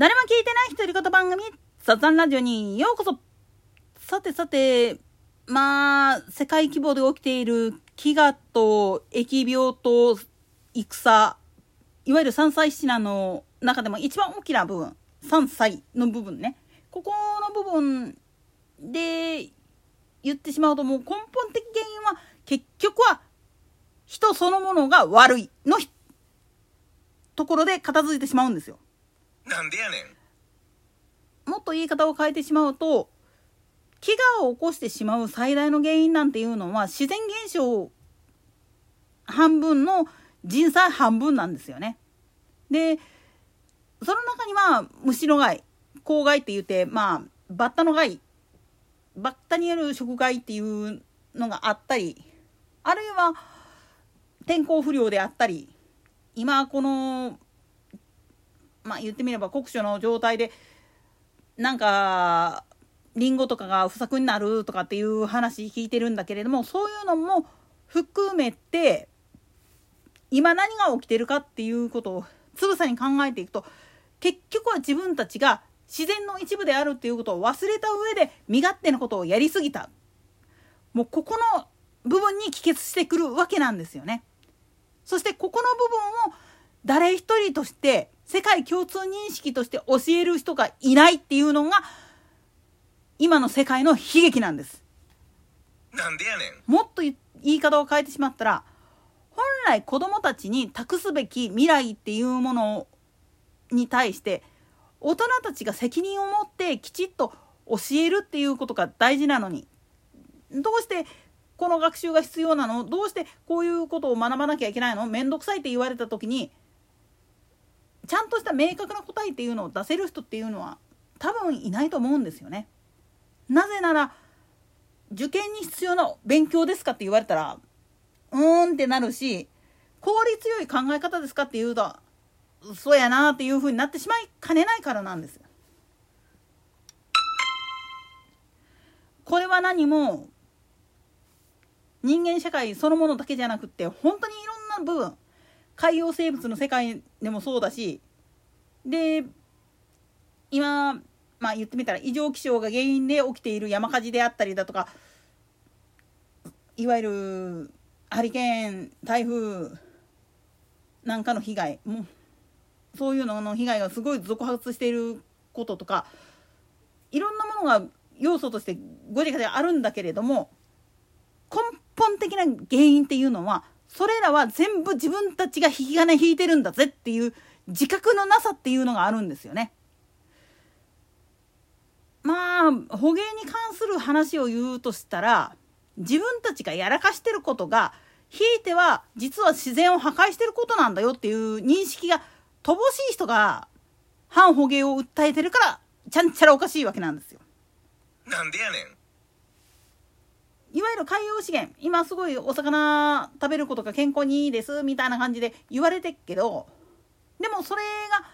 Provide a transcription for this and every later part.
誰も聞いてない独り言番組、雑談ラジオにようこそさてさて、まあ、世界規模で起きている飢餓と疫病と戦、いわゆる三歳七難の中でも一番大きな部分、3歳の部分ね。ここの部分で言ってしまうともう根本的原因は結局は人そのものが悪いのところで片付いてしまうんですよ。なんでやねんもっと言い方を変えてしまうと飢餓を起こしてしまう最大の原因なんていうのは自然現象半分の人災半分なんですよね。でその中には虫の害公害って言ってまあバッタの害バッタによる食害っていうのがあったりあるいは天候不良であったり今このまあ言ってみれば酷暑の状態でなんかリンゴとかが不作になるとかっていう話聞いてるんだけれどもそういうのも含めて今何が起きてるかっていうことをつぶさに考えていくと結局は自分たちが自然の一部であるっていうことを忘れた上で身勝手なことをやりすぎたもうここの部分に帰結してくるわけなんですよね。そしてここの部分を誰一人として世界共通認識として教える人がいないっていうのが今の世界の悲劇なんです。なんでやねん。もっと言い方を変えてしまったら本来子供たちに託すべき未来っていうものに対して大人たちが責任を持ってきちっと教えるっていうことが大事なのにどうしてこの学習が必要なの？どうしてこういうことを学ばなきゃいけないの？面倒くさいって言われた時にちゃんとした明確な答えっていうのを出せる人っていうのは多分いないと思うんですよね。なぜなら受験に必要な勉強ですかって言われたらうーんってなるし効率よい考え方ですかって言うとそうやなっていうふうになってしまいかねないからなんです。これは何も人間社会そのものだけじゃなくて本当にいろんな部分海洋生物の世界でもそうだしで今まあ言ってみたら異常気象が原因で起きている山火事であったりだとかいわゆるハリケーン台風なんかの被害もそういうのの被害がすごい続発していることとかいろんなものが要素としてごちゃごちゃあるんだけれども根本的な原因っていうのはそれらは全部自分たちが引き金引いてるんだぜっていう自覚のなさっていうのがあるんですよね。まあ捕鯨に関する話を言うとしたら自分たちがやらかしてることがひいては実は自然を破壊してることなんだよっていう認識が乏しい人が反捕鯨を訴えてるからちゃんちゃらおかしいわけなんですよ。なんでやねん。いわゆる海洋資源。今すごいお魚食べることが健康にいいですみたいな感じで言われてっけどでもそれが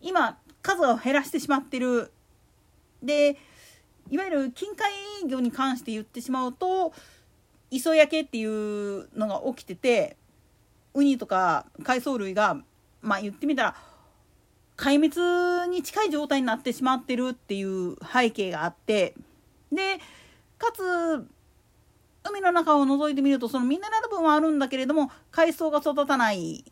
今数を減らしてしまってる。でいわゆる近海魚に関して言ってしまうと磯焼けっていうのが起きててウニとか海藻類がまあ言ってみたら壊滅に近い状態になってしまってるっていう背景があって。でかつ海の中を覗いてみるとそのミネラル分はあるんだけれども海藻が育たない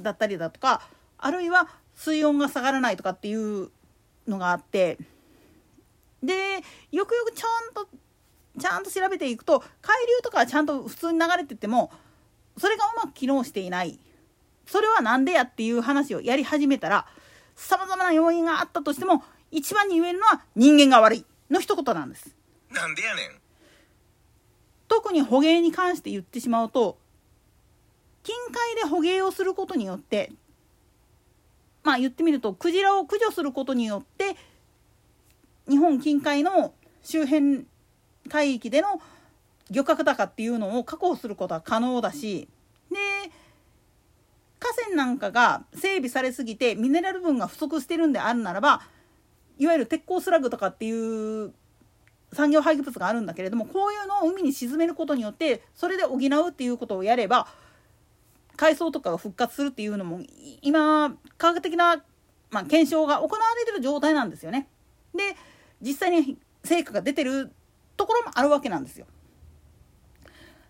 だったりだとかあるいは水温が下がらないとかっていうのがあってでよくよくちゃんとちゃんと調べていくと海流とかはちゃんと普通に流れててもそれがうまく機能していないそれは何でやっていう話をやり始めたらさまざまな要因があったとしても一番に言えるのは人間が悪いの一言なんです。なんでやねん特に捕鯨に関して言ってしまうと近海で捕鯨をすることによってまあ言ってみるとクジラを駆除することによって日本近海の周辺海域での漁獲高っていうのを確保することは可能だしで河川なんかが整備されすぎてミネラル分が不足してるんであるならばいわゆる鉄鋼スラグとかっていう産業廃棄物があるんだけれどもこういうのを海に沈めることによってそれで補うっていうことをやれば海藻とかが復活するっていうのも今科学的なまあ、検証が行われてる状態なんですよね。で実際に成果が出てるところもあるわけなんですよ。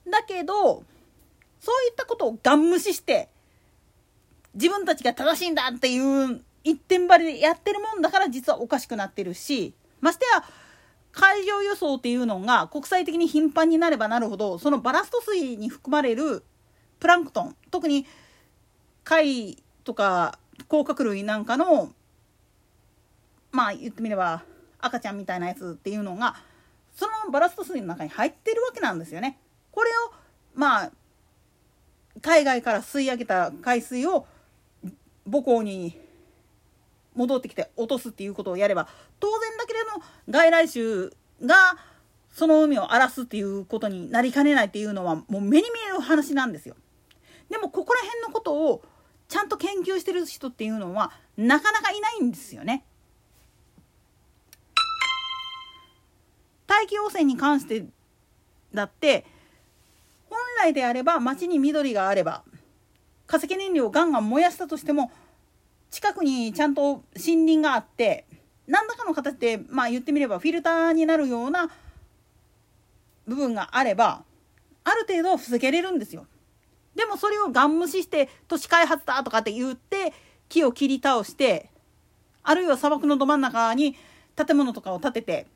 だけどそういったことをガン無視して自分たちが正しいんだっていう一点張りでやってるもんだから実はおかしくなってるしましてや海上輸送っていうのが国際的に頻繁になればなるほどそのバラスト水に含まれるプランクトン特に貝とか甲殻類なんかのまあ言ってみれば赤ちゃんみたいなやつっていうのがそのバラスト水の中に入ってるわけなんですよね。これをまあ海外から吸い上げた海水を母港に戻ってきて落とすっていうことをやれば当然だけれども外来種がその海を荒らすっていうことになりかねないっていうのはもう目に見える話なんですよ。でもここら辺のことをちゃんと研究してる人っていうのはなかなかいないんですよね。大気汚染に関してだって本来であれば町に緑があれば化石燃料をガンガン燃やしたとしても近くにちゃんと森林があって何らかの形でまあ言ってみればフィルターになるような部分があればある程度防げれるんですよ。でもそれをガン無視して都市開発だとかって言って木を切り倒してあるいは砂漠のど真ん中に建物とかを建てて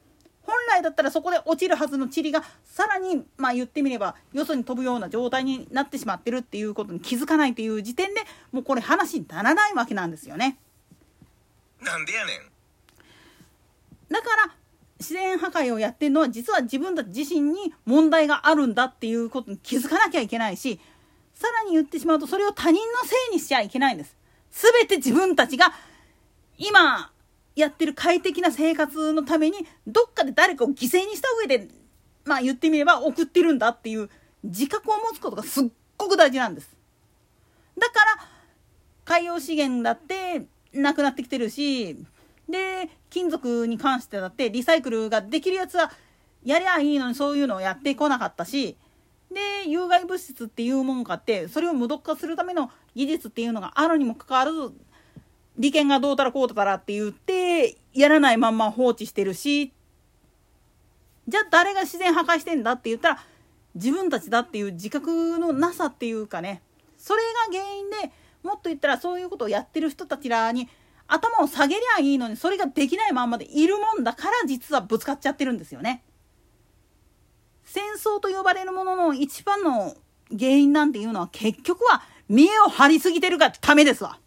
本来だったらそこで落ちるはずの塵がさらにまあ言ってみればよそに飛ぶような状態になってしまってるっていうことに気づかないっていう時点でもうこれ話にならないわけなんですよね。なんでやねんだから自然破壊をやってるのは実は自分たち自身に問題があるんだっていうことに気づかなきゃいけないしさらに言ってしまうとそれを他人のせいにしちゃいけないんです。全て自分たちが今やってる快適な生活のためにどっかで誰かを犠牲にした上でまあ言ってみれば送ってるんだっていう自覚を持つことがすっごく大事なんです。だから海洋資源だってなくなってきてるしで金属に関してだってリサイクルができるやつはやりゃいいのにそういうのをやってこなかったしで有害物質っていうもんがあってそれを無毒化するための技術っていうのがあるにもかかわらず利権がどうたらこうたらって言ってやらないまんま放置してるしじゃあ誰が自然破壊してんだって言ったら自分たちだっていう自覚のなさっていうかねそれが原因でもっと言ったらそういうことをやってる人たちらに頭を下げりゃいいのにそれができないまんまでいるもんだから実はぶつかっちゃってるんですよね。戦争と呼ばれるものの一番の原因なんていうのは結局は見栄を張りすぎてるがためですわ。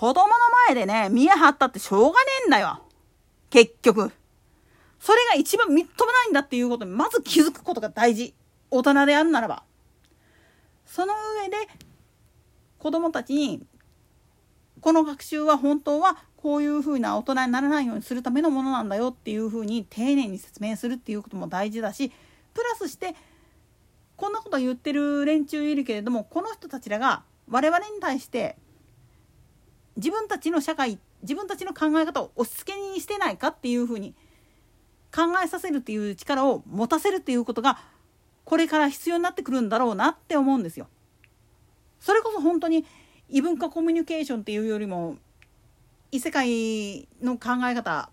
子供の前でね、見栄張ったってしょうがねえんだよ。結局。それが一番みっともないんだっていうことにまず気づくことが大事。大人であるならば。その上で子供たちにこの学習は本当はこういうふうな大人にならないようにするためのものなんだよっていうふうに丁寧に説明するっていうことも大事だしプラスしてこんなこと言ってる連中いるけれどもこの人たちらが我々に対して自分たちの社会自分たちの考え方を押し付けにしてないかっていうふうに考えさせるっていう力を持たせるっていうことがこれから必要になってくるんだろうなって思うんですよ。それこそ本当に異文化コミュニケーションっていうよりも異世界の考え方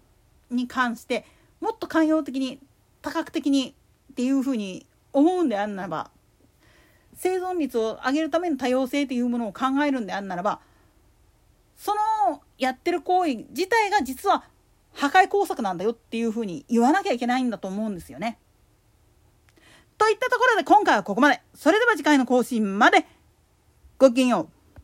に関してもっと寛容的に多角的にっていうふうに思うんであるならば生存率を上げるための多様性っていうものを考えるんであるならばやってる行為自体が実は破壊工作なんだよっていうふうに言わなきゃいけないんだと思うんですよね。といったところで今回はここまで。それでは次回の更新までごきげんよう。